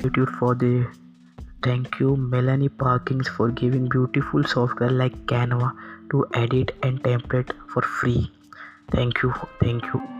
gratitude for the thank you Melanie Parkins for giving beautiful software like Canva to edit and template for free. Thank you. Thank you.